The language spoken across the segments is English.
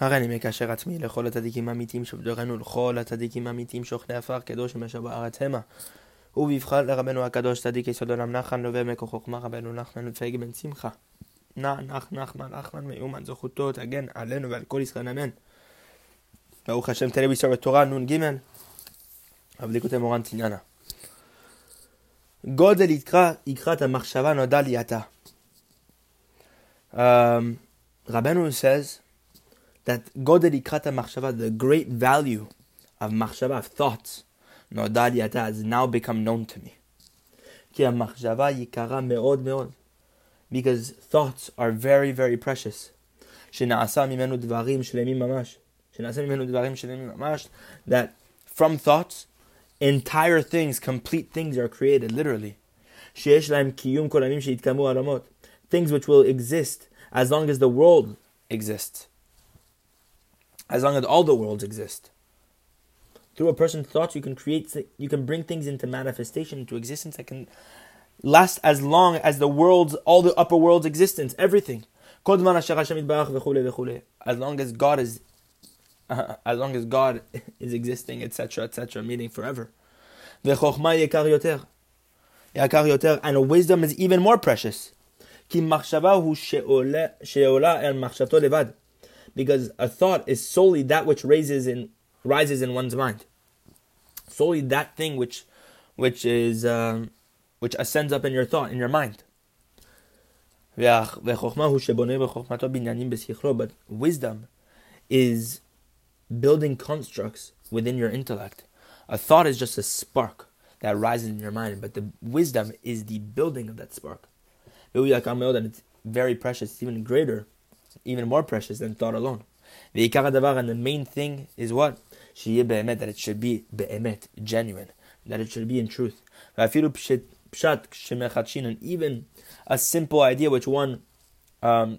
הריני מקשר עצמי לכל הצדיקים האמיתיים שבדורנו, לכל הצדיקים האמיתיים שוכני עפר, קדוש ומשב בארץ המה. ובבחר לרבנו הקדוש צדיק יסוד עולם נחן לווה מקו חוכמה רבנו נחמן ופייג בן שמחה. נח נח נחמן נחמן מיומן זכותו תגן עלינו ועל כל ישראל אמן. ברוך השם תלוי בישראל בתורה נ"ג הבדיקות מורן תניאנה. גודל יקרת המחשבה נודע לי עתה. Um, רבנו says that Godel Ikrata Machshava, the great value of Machshava, of thoughts, Nodaliyata, has now become known to me. Ki machshava yikara meod meod. Because thoughts are very, very precious. That from thoughts, entire things, complete things are created, literally. Things which will exist as long as the world exists as long as all the worlds exist. Through a person's thoughts, you can create, you can bring things into manifestation, into existence that can last as long as the worlds, all the upper worlds' existence, everything. As long as God is, uh, as long as God is existing, etc., etc., meaning forever. And wisdom is even more precious because a thought is solely that which raises in rises in one's mind, solely that thing which which is um, which ascends up in your thought in your mind. But wisdom is building constructs within your intellect. A thought is just a spark that rises in your mind, but the wisdom is the building of that spark. It's very precious, it's even greater even more precious than thought alone. And the main thing is what? That it should be be'emet, genuine. That it should be in truth. And even a simple idea which one um,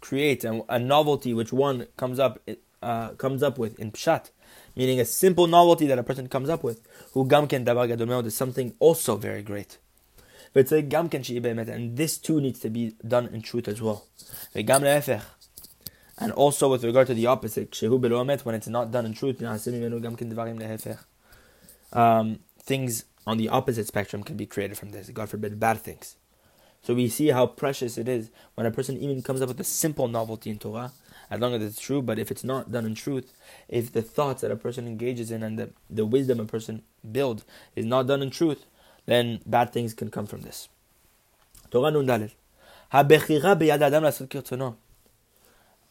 creates, and a novelty which one comes up uh, comes up with in pshat, meaning a simple novelty that a person comes up with, who gamken davar is something also very great. But it's like, and this too needs to be done in truth as well. And also with regard to the opposite, when it's not done in truth, um, things on the opposite spectrum can be created from this. God forbid, bad things. So we see how precious it is when a person even comes up with a simple novelty in Torah, as long as it's true, but if it's not done in truth, if the thoughts that a person engages in and the, the wisdom a person builds is not done in truth, then bad things can come from this. Torah Nun Dalet.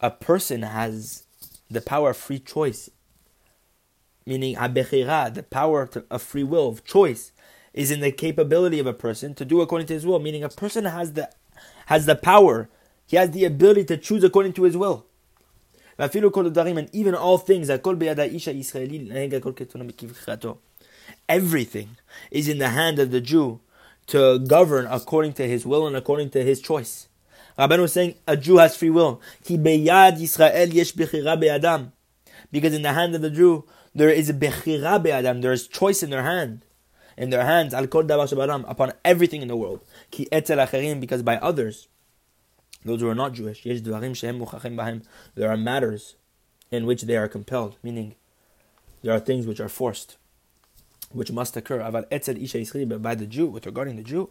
A person has the power of free choice, meaning the power of free will, of choice, is in the capability of a person to do according to his will. Meaning, a person has the has the power, he has the ability to choose according to his will. And even all things, everything is in the hand of the Jew to govern according to his will and according to his choice. Rabban was saying a Jew has free will. Because in the hand of the Jew, there is a bechira be'adam, there is choice in their hand. In their hands, al upon everything in the world. Because by others, those who are not Jewish, there are matters in which they are compelled, meaning there are things which are forced which must occur. But by the Jew, with regarding the Jew,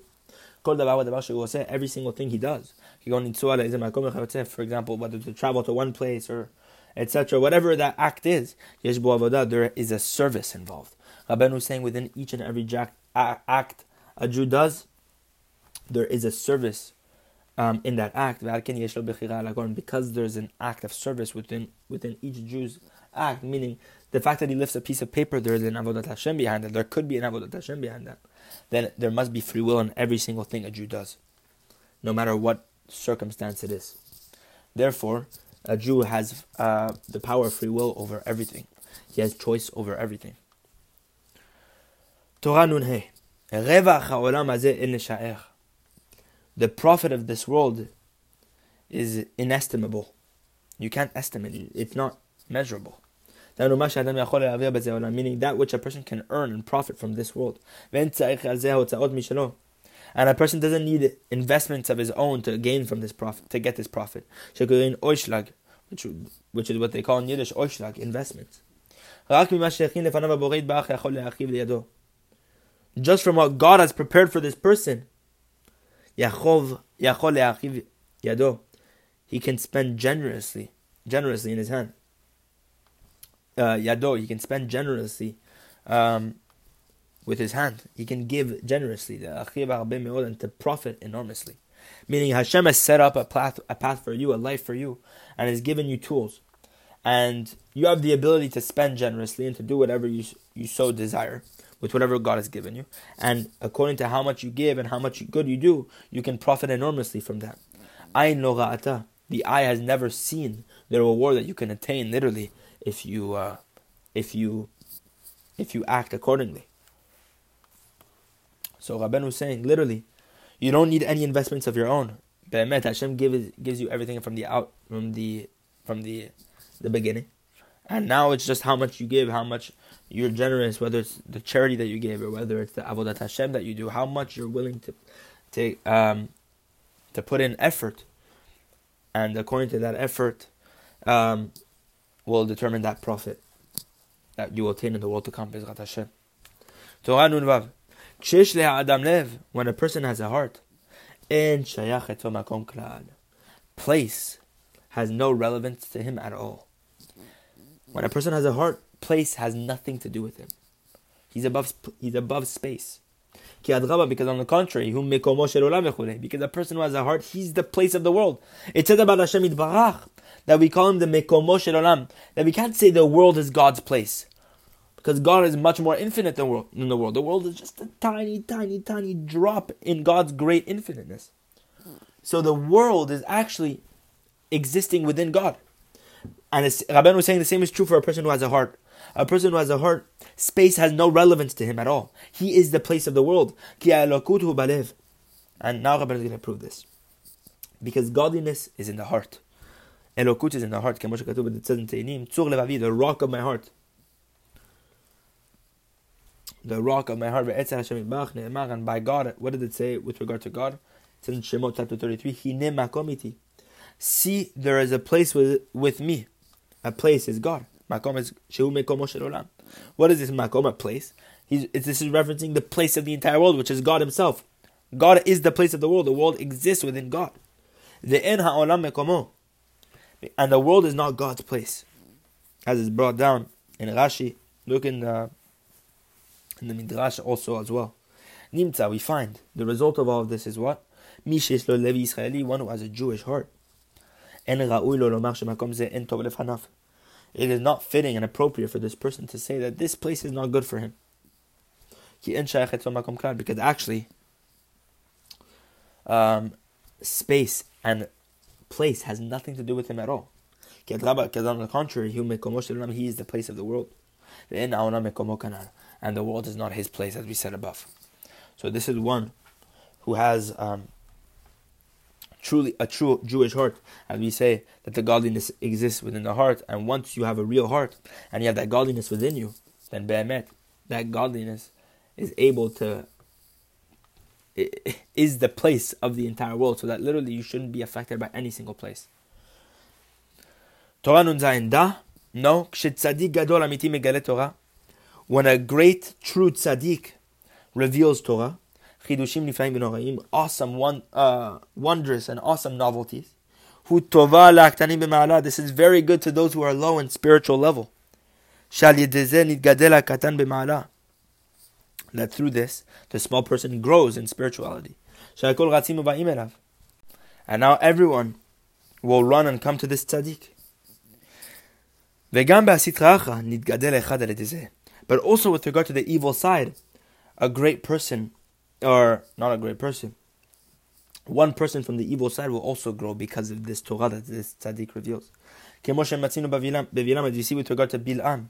every single thing he does. For example, whether to travel to one place or etc., whatever that act is, there is a service involved. Rabbeinu is saying within each and every act a Jew does, there is a service um, in that act. Because there's an act of service within within each Jew's act, meaning the fact that he lifts a piece of paper, there is an avodat Hashem behind it. There could be an avodat Hashem behind that. Then there must be free will in every single thing a Jew does, no matter what circumstance it is. Therefore, a Jew has uh, the power of free will over everything. He has choice over everything. Torah Nun The profit of this world is inestimable. You can't estimate it. It's not measurable meaning that which a person can earn and profit from this world. And a person doesn't need investments of his own to gain from this profit, to get this profit. Which which, is what they call in Yiddish oishlak, investment. Just from what God has prepared for this person, he can spend generously, generously in his hand. Uh, yado, he can spend generously um, with his hand. He can give generously, and to profit enormously. Meaning Hashem has set up a path, a path for you, a life for you, and has given you tools. And you have the ability to spend generously and to do whatever you, you so desire with whatever God has given you. And according to how much you give and how much good you do, you can profit enormously from that. Ain lo. The eye has never seen the reward that you can attain literally if you uh, if you if you act accordingly. So Rabbeinu is saying literally, you don't need any investments of your own. Be'emet, Hashem gives gives you everything from the out from the from the the beginning. And now it's just how much you give, how much you're generous, whether it's the charity that you give or whether it's the avodat Hashem that you do, how much you're willing to take um, to put in effort, and according to that effort, um, will determine that profit that you will attain in the world to come. Bezrat Hashem. Torah Nunvav. When a person has a heart, in Shayachitoma Kong, place has no relevance to him at all. When a person has a heart, place has nothing to do with him. He's above he's above space. Because on the contrary, because a person who has a heart, he's the place of the world. It says about Hashem Barach that we call him the Mekomo Olam, that we can't say the world is God's place. Because God is much more infinite than the world. The world is just a tiny, tiny, tiny drop in God's great infiniteness. So the world is actually existing within God. And Rabbeinu was saying the same is true for a person who has a heart. A person who has a heart, space has no relevance to him at all. He is the place of the world. And now Rabbeinu is going to prove this. Because godliness is in the heart. Elokut is in the heart. It says in Tehillim, the rock of my heart. The rock of my heart. And by God, what did it say with regard to God? It says in Shemot chapter 33, See, there is a place with, with me. A place is God. Makom is Shehu Mekomo Olam. What is this Makom, a place? He's, this is referencing the place of the entire world, which is God Himself. God is the place of the world. The world exists within God. The En Ha'olam Mekomo. And the world is not God's place. As is brought down in Rashi. Look in the, in the Midrash also as well. Nimtza, we find the result of all of this is what? Mishes lo Levi Israeli, one who has a Jewish heart. It is not fitting and appropriate for this person to say that this place is not good for him. Because actually, um, space and place has nothing to do with him at all. Because on the contrary, he is the place of the world. And the world is not his place, as we said above. So this is one who has um, truly a true Jewish heart, as we say that the godliness exists within the heart, and once you have a real heart and you have that godliness within you, then be'emet, that godliness is able to is the place of the entire world, so that literally you shouldn't be affected by any single place. Torah nun da no kshetzadik gadol amiti megale Torah when a great true tzaddik reveals Torah chidushim niflaim v'noraim, awesome, one, uh, wondrous and awesome novelties. Hu tova la'aktanim b'ma'ala, this is very good to those who are low in spiritual level. Shal yedezeh nitgadel katan b'ma'ala. That through this, the small person grows in spirituality. And now everyone will run and come to this tzaddik. But also with regard to the evil side, a great person or not a great person. One person from the evil side will also grow because of this Torah that this tzaddik reveals. As you see with regard to Bil'am,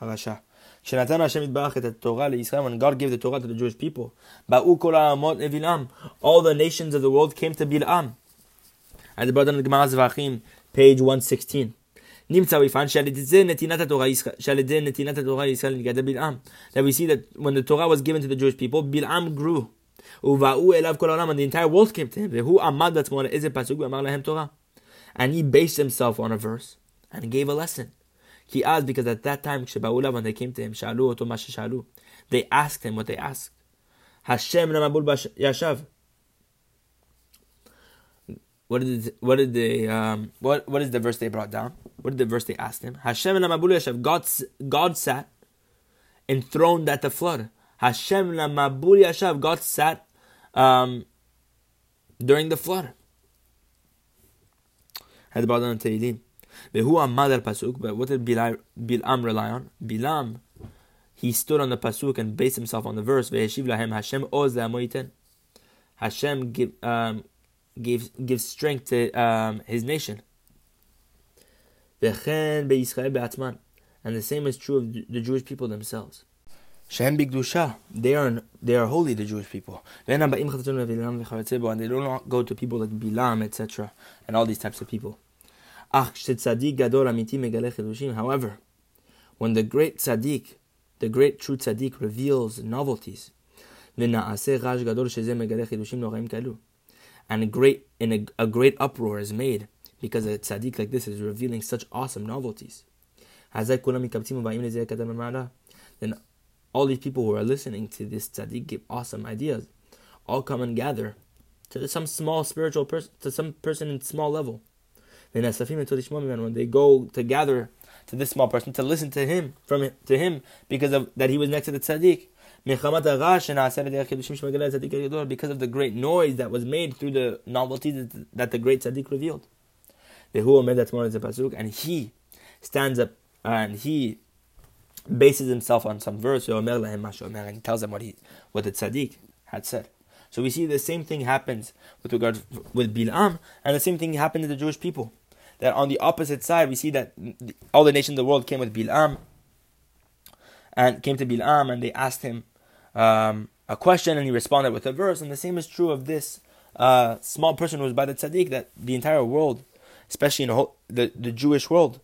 Harasha. כשנתן השם יתברך את התורה לישראל, when God gave the Torah to the Jewish people, באו כל העמות לבלעם. All the nations of the world came to Bil'am. And the brother in Gemara Zvachim, page 116. נמצא we find שעל ידי נתינת התורה שעל ידי נתינת התורה לישראל נתגדל בלעם. That we see that when the Torah was given to the Jewish people, Bil'am grew. ובאו אליו כל העולם, and the entire world came to him. והוא עמד לעצמו על איזה פסוק ואמר להם תורה. And he based himself on a verse. and gave a lesson. He asked because at that time, when they came to him, they asked him what they asked. Hashem yashav. What did what did they um, what what is the verse they brought down? What did the verse they asked him? Hashem yashav. God God sat enthroned at the flood. Hashem mabul yashav. God sat um, during the flood. Had brought down. But who amad al pasuk? But what did Bilam rely on? Bilam, he stood on the pasuk and based himself on the verse. Ve'eshiv lahem Hashem oz Hashem give, um, gives strength to um, his nation. Ve'chen be'Yisrael be'atman, And the same is true of the Jewish people themselves. Shem bigdusha, they are they are holy, the Jewish people. And they do not go to people like Bilam, etc., and all these types of people. However, when the great tzaddik, the great true tzaddik reveals novelties, and a great in a, a great uproar is made because a tzaddik like this is revealing such awesome novelties. Then all these people who are listening to this tzaddik give awesome ideas, all come and gather to some small spiritual person, to some person in small level when they go to gather to this small person to listen to him from to him because of that he was next to the tzaddik. Because of the great noise that was made through the novelties that the great tzaddik revealed. And he stands up and he bases himself on some verse and he tells them what he what the tzaddik had said. So we see the same thing happens with regard with Bilam, and the same thing happened to the Jewish people that on the opposite side we see that all the nations of the world came with Bilam and came to Bilam and they asked him um, a question and he responded with a verse. And the same is true of this uh, small person who was by the tzaddik that the entire world, especially in the, whole, the, the Jewish world,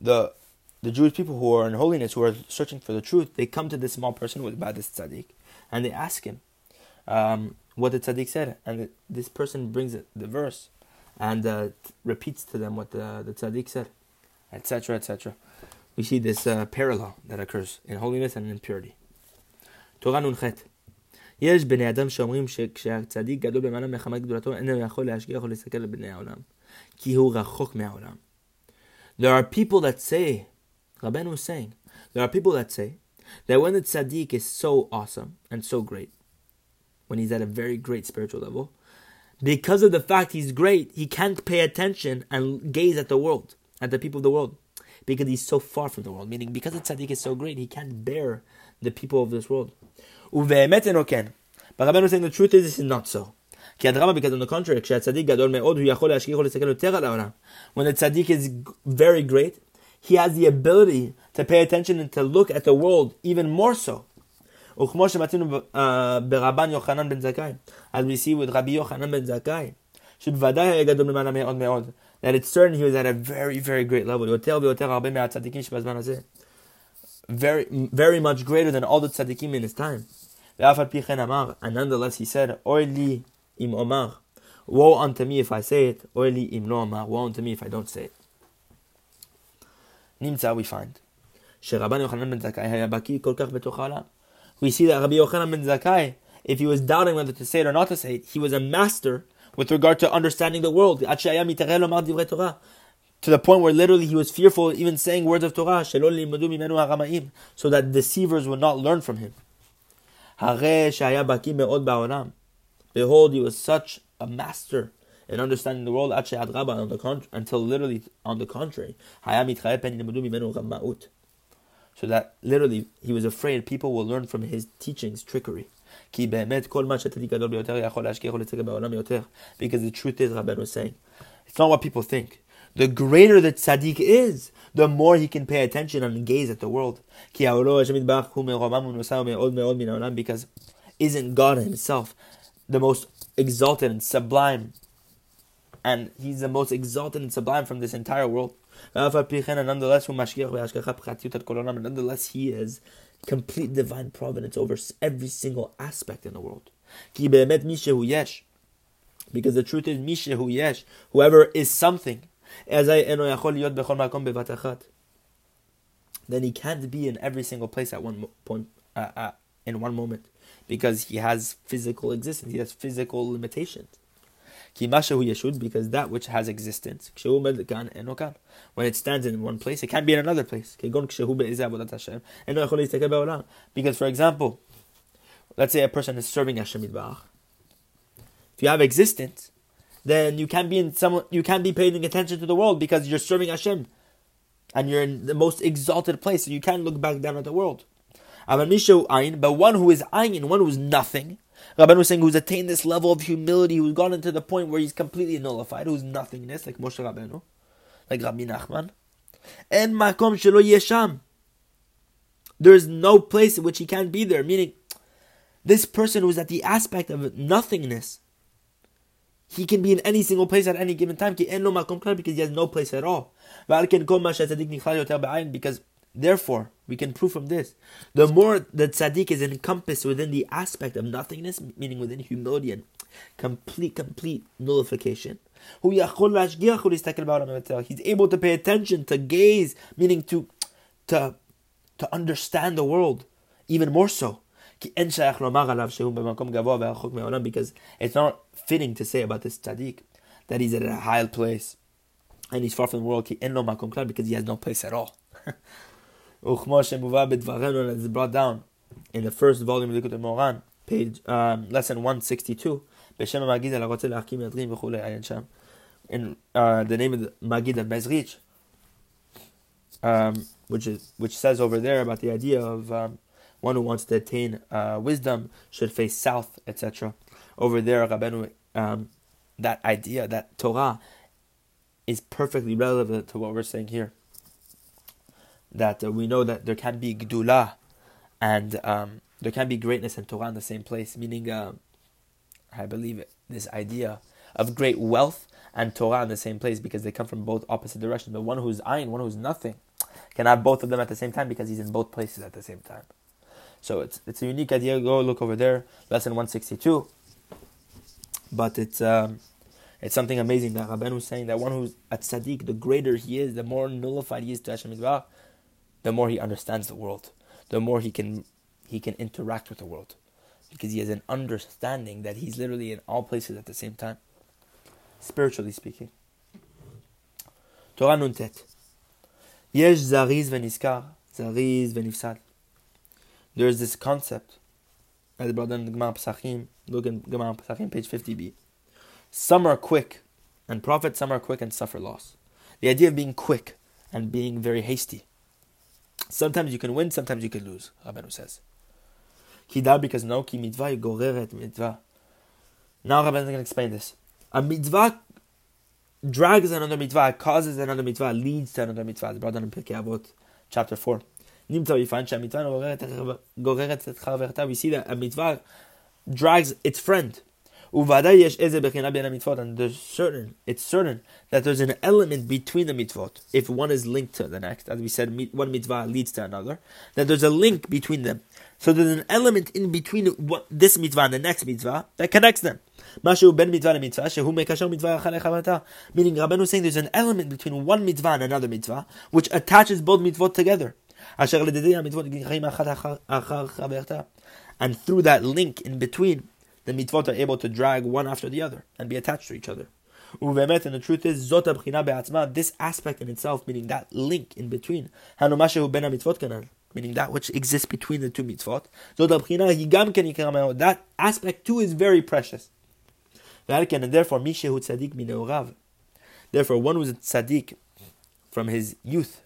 the the Jewish people who are in holiness, who are searching for the truth, they come to this small person is by this tzaddik and they ask him um, what the tzaddik said. And this person brings the verse and uh, repeats to them what the, the tzaddik said, etc., etc. We see this uh, parallel that occurs in holiness and in purity. תורה נ"ח יש בני אדם שאומרים שכשהצדיק גדול במעלה מחמת גדולתו אינו יכול להשגיח או להסתכל על בני העולם כי הוא רחוק מהעולם. There are people that say, Rabbeinu is saying, there are people that say that when the tzaddik is so awesome and so great, when he's at a very great spiritual level, because of the fact he's great, he can't pay attention and gaze at the world, at the people of the world, because he's so far from the world. Meaning, because the tzaddik is so great, he can't bear the people of this world. But Rabbeinu is saying the truth is this is not so. Because on the contrary, when the tzaddik is very great, he has the ability to pay attention and to look at the world even more so. as we see with רבי יוחנן בן זכאי, שבוודאי היה גדול ממעלה מאוד מאוד, that it's certain he was at a very very great level, יותר ויותר הרבה מהצדיקים שבזמן הזה, very, very much greater than all the tzaddikim in his time. ואף על פי כן אמר, and nonetheless he said, אוי לי אם אומר, woe unto me if I say it, אוי לי אם לא אומר, woe unto me if I don't say it. נמצא, we find, שרבן יוחנן בן זכאי היה בקיא כל כך בתוך העולם, we see that Rabbi Yochanan ben Zakkai, if he was doubting whether to say it or not to say it, he was a master with regard to understanding the world. To the point where literally he was fearful even saying words of Torah, so that deceivers would not learn from him. Behold, he was such a master in understanding the world. Until literally on the contrary so that literally he was afraid people will learn from his teachings trickery. Because the truth is, Rabbi was saying, it's not what people think. The greater the tzaddik is, the more he can pay attention and gaze at the world. Because isn't God Himself the most exalted and sublime? And He's the most exalted and sublime from this entire world. Nonetheless, nonetheless, he is complete divine providence over every single aspect in the world. Because the truth is, Mishehu Yesh, whoever is something, then he can't be in every single place at one point, uh, uh, in one moment, because he has physical existence, he has physical limitations. Because that which has existence, when it stands in one place, it can't be in another place. Because, for example, let's say a person is serving Hashem If you have existence, then you can't be in some, you can't be paying attention to the world because you're serving Hashem and you're in the most exalted place, so you can't look back down at the world. But one who is ayin, one who is nothing, Rabban was saying who's attained this level of humility, who's gotten to the point where he's completely nullified, who's nothingness, like Moshe Rabbeinu, like Rabbi Nachman. And makom shelo yesham. There is no place in which he can't be there. Meaning, this person who's at the aspect of nothingness, he can be in any single place at any given time because he has no place at all. Because therefore, we can prove from this, the more that tzaddik is encompassed within the aspect of nothingness, meaning within humility and complete, complete nullification, he's able to pay attention, to gaze, meaning to, to, to understand the world even more so. Because it's not fitting to say about this tzaddik that he's at a high place and he's far from the world because he has no place at all. is brought down in the first volume of Likutei Moharan, page um, lesson 162. In uh, the name of the Magid of Mezrich, um, which is which says over there about the idea of um, one who wants to attain uh, wisdom should face south, etc. Over there, Rabbeinu, um, that idea, that Torah, is perfectly relevant to what we're saying here. That uh, we know that there can be gdula, and um, there can be greatness and Torah in the same place. Meaning, uh, I believe it, this idea of great wealth and Torah in the same place because they come from both opposite directions. But one who's ayin, one who's nothing, can have both of them at the same time because he's in both places at the same time. So it's it's a unique idea. Go look over there, lesson one sixty two. But it's um, it's something amazing that Rabben was saying that one who's at tzaddik, the greater he is, the more nullified he is to Hashem the more he understands the world, the more he can he can interact with the world, because he has an understanding that he's literally in all places at the same time, spiritually speaking. Torah Nuntet. Yesh zariz veniskar, zariz venifsal there's this concept as brought in Gemara Pesachim. Look in Gemara Pesachim, page 50b. Some are quick and profit, some are quick and suffer loss. The idea of being quick and being very hasty. Sometimes you can win, sometimes you can lose, Rabbeinu says. "Kidar because no ki mitzvah goreret mitzvah. Now Rabbeinu can explain this. A mitzvah drags another mitzvah, causes another mitzvah, leads to another mitzvah. It's brought down in Pirkei Avot, chapter 4. We see that a mitzvah drags its friend. And there's certain, it's certain that there's an element between the mitzvot. If one is linked to the next, as we said, one mitzvah leads to another, that there's a link between them. So there's an element in between what, this mitzvah and the next mitzvah that connects them. Mashu ben mitzvah shehu mitzvah. Meaning, Rabbeinu is saying there's an element between one mitzvah and another mitzvah which attaches both mitzvot together. And through that link in between, the mitzvot are able to drag one after the other and be attached to each other. And the truth is, Zot be'atzma, this aspect in itself, meaning that link in between, meaning that which exists between the two mitzvot, that aspect too is very precious. And therefore, therefore, one who is a tzaddik from his youth,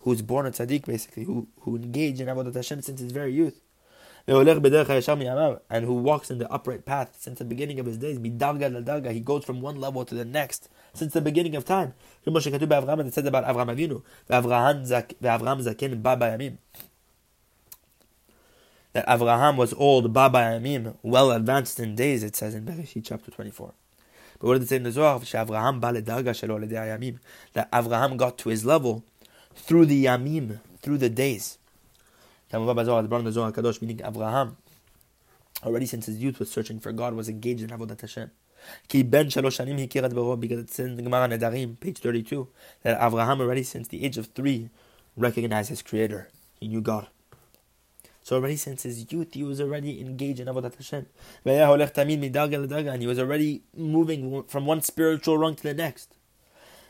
who's born a tzaddik, basically, who, who engaged in Avodat Hashem since his very youth, and who walks in the upright path since the beginning of his days, he goes from one level to the next since the beginning of time. It says about Avraham Avinu, that Avraham was old, Baba Yamim, well advanced in days, it says in Bereshit chapter 24. But what does it say in the Zohar? That Avraham got to his level through the yamim, through the days. Meaning Avraham, already since his youth, was searching for God, was engaged in Avodat Hashem. Ben shalosh shanim hikirat baro because it's in Gemara Nedarim, page 32, that Avraham already since the age of three recognized his creator. He knew God. So already since his youth, he was already engaged in Avodat Hashem. And he was already moving from one spiritual rung to the next.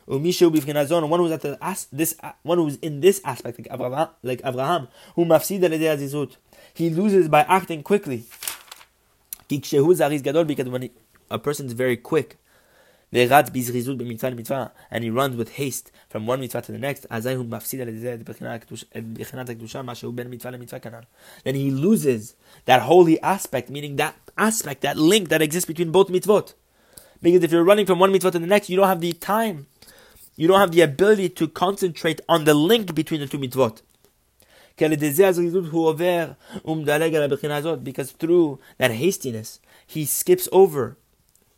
Umishu one who's at the as, this one who was in this aspect like Abraham, like Abraham, who mafsid azizut. He loses by acting quickly. Because when he, a person is very quick, and he runs with haste from one mitzvah to the next, then he loses that holy aspect, meaning that aspect, that link that exists between both mitzvot. Because if you're running from one mitzvah to the next, you don't have the time you don't have the ability to concentrate on the link between the two mitzvot. Um because through that hastiness, he skips over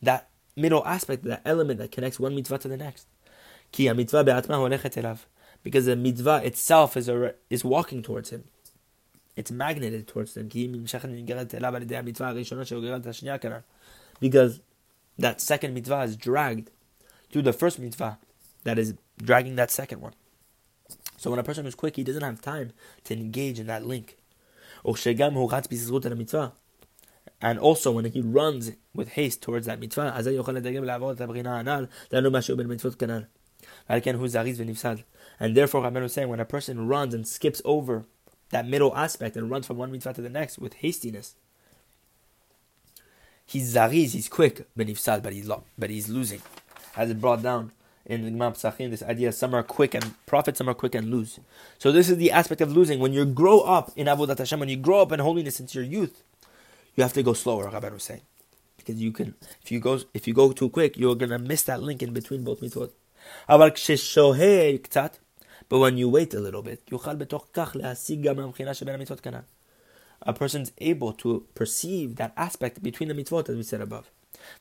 that middle aspect, that element that connects one mitzvah to the next. Because the mitzvah itself is, a, is walking towards him. It's magneted towards him. Because that second mitzvah is dragged through the first mitzvah that is dragging that second one. So when a person is quick, he doesn't have time to engage in that link. Oh, and also when he runs with haste towards that mitzvah, and therefore Rabbeinu was saying when a person runs and skips over that middle aspect and runs from one mitzvah to the next with hastiness, he's zariz, he's quick, but he's, but he's losing. As it brought down in the Gemara Pesachim, this idea some are quick and profit, some are quick and lose. So this is the aspect of losing. When you grow up in Avodat Hashem, when you grow up in holiness since your youth, you have to go slower, Rabbi was saying. Because you can, if you go, if you go too quick, you're gonna miss that link in between both mitzvot. But when you wait a little bit, a person's able to perceive that aspect between the mitzvot as we said above.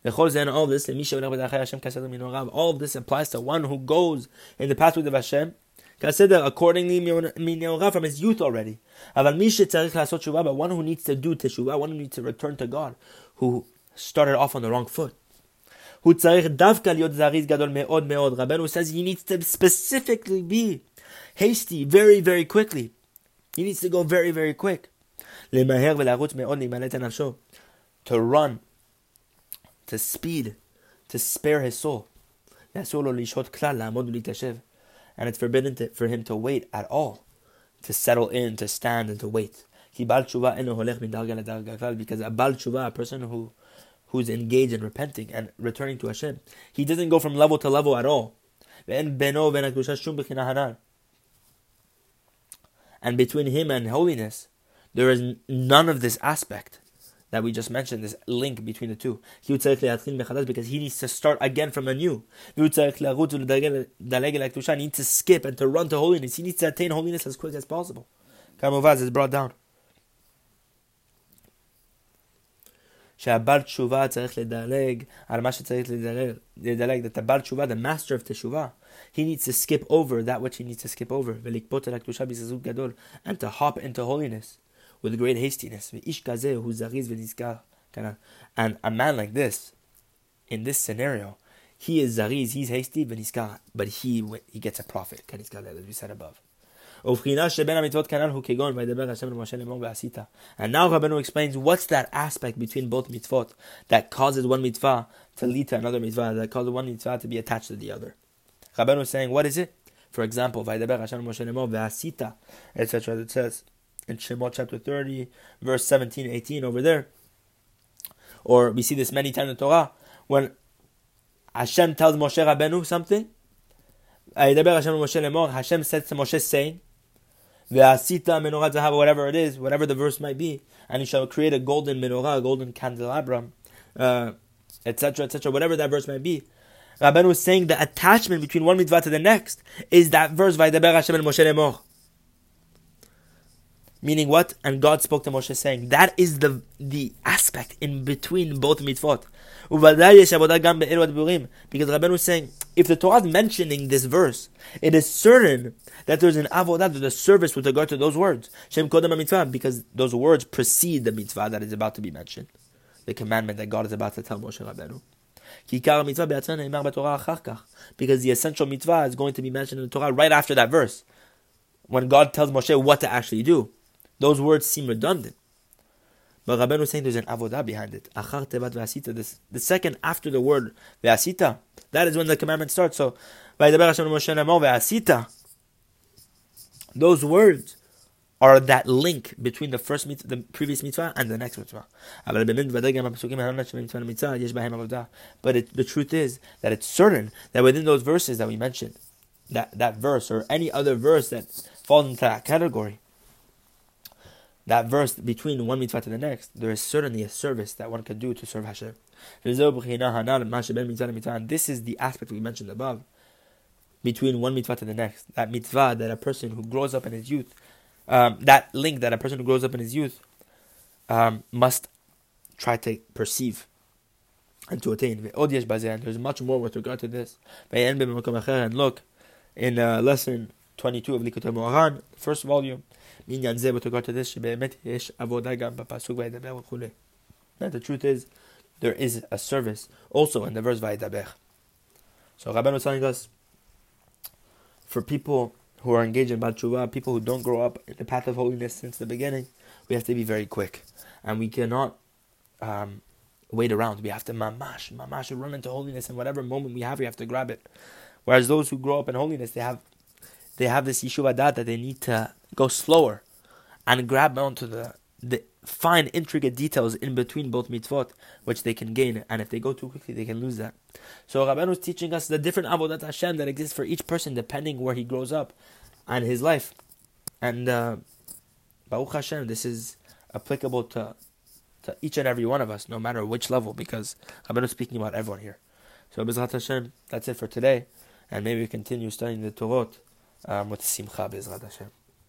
All of this, all of this applies to one who goes in the pathway of Hashem, accordingly from his youth already. But one who needs to do teshuvah, one who needs to return to God, who started off on the wrong foot. Who says he needs to specifically be hasty, very, very quickly. He needs to go very, very quick. To run to speed, to spare his soul. And it's forbidden to, for him to wait at all, to settle in, to stand, and to wait. Because a Bal Tshuva, a person who who's engaged in repenting and returning to Hashem, he doesn't go from level to level at all. And between him and holiness, there is none of this aspect that we just mentioned, this link between the two. Because he needs to start again from anew. He needs to skip and to run to holiness. He needs to attain holiness as quick as possible. Kamuvaz is brought down. שהבעל תשובה צריך לדלג על מה שצריך לדלג, that the בעל תשובה, the master of תשובה, he needs to skip over that which he needs to skip over, ולקפוט על הקדושה בזזות גדול, and to hop into holiness with great hastiness. And a man like this, in this scenario, he is zariz, he's hasty, but he he gets a profit. As we said above. And now Rabbeinu explains what's that aspect between both mitzvot that causes one mitzvah to lead to another mitzvah, that causes one mitzvah to be attached to the other. Rabbeinu is saying, what is it? For example, etc. It says, in Shemot chapter 30, verse 17 18 over there. Or we see this many times in the Torah when Hashem tells Moshe Rabbeinu something. Hashem says to Moshe saying, whatever it is, whatever the verse might be, and you shall create a golden menorah, a golden candelabrum, etc., uh, etc., et whatever that verse might be. Rabbeinu was saying the attachment between one mitzvah to the next is that verse, Vaydaber Hashem and Moshe. Meaning what? And God spoke to Moshe saying, that is the the aspect in between both mitzvot. Because Rabbeinu was saying, if the Torah is mentioning this verse, it is certain that there's an avodah, there's a service with regard to those words. Because those words precede the mitzvah that is about to be mentioned. The commandment that God is about to tell Moshe Rabbeinu. Because the essential mitzvah is going to be mentioned in the Torah right after that verse. When God tells Moshe what to actually do. Those words seem redundant. But Rabbeinu is saying there's an avodah behind it. Achar tevat ve'asita. This, the second after the word ve'asita. That is when the commandment starts. So, ve'asita. Those words are that link between the first mitzvah, the previous mitzvah and the next mitzvah. But it, the truth is that it's certain that within those verses that we mentioned, that, that verse or any other verse that falls into that category, that verse between one mitzvah to the next, there is certainly a service that one can do to serve Hashem. This is the aspect we mentioned above. Between one mitzvah to the next, that mitzvah that a person who grows up in his youth um, that link that a person who grows up in his youth um, must try to perceive and to attain. There's much more with regard to this. And look, in lesson 22 of Likutei Moharan, first volume, with regard to this, the truth is, there is a service also in the verse Vayidaber. So Rabban was telling us, for people who are engaged in Bal people who don't grow up in the path of holiness since the beginning, we have to be very quick. And we cannot um, wait around. We have to mamash, mamash, run into holiness, and whatever moment we have, we have to grab it. Whereas those who grow up in holiness, they have they have this yeshuva dat that they need to go slower and grab onto the the fine, intricate details in between both mitzvot, which they can gain. And if they go too quickly, they can lose that. So Rabban was teaching us the different avodat Hashem that exists for each person, depending where he grows up and his life. And uh, Baruch Hashem, this is applicable to to each and every one of us, no matter which level, because Rabban is speaking about everyone here. So Bezrat Hashem, that's it for today, and maybe we continue studying the Torot um, with Simcha Bezrat Hashem.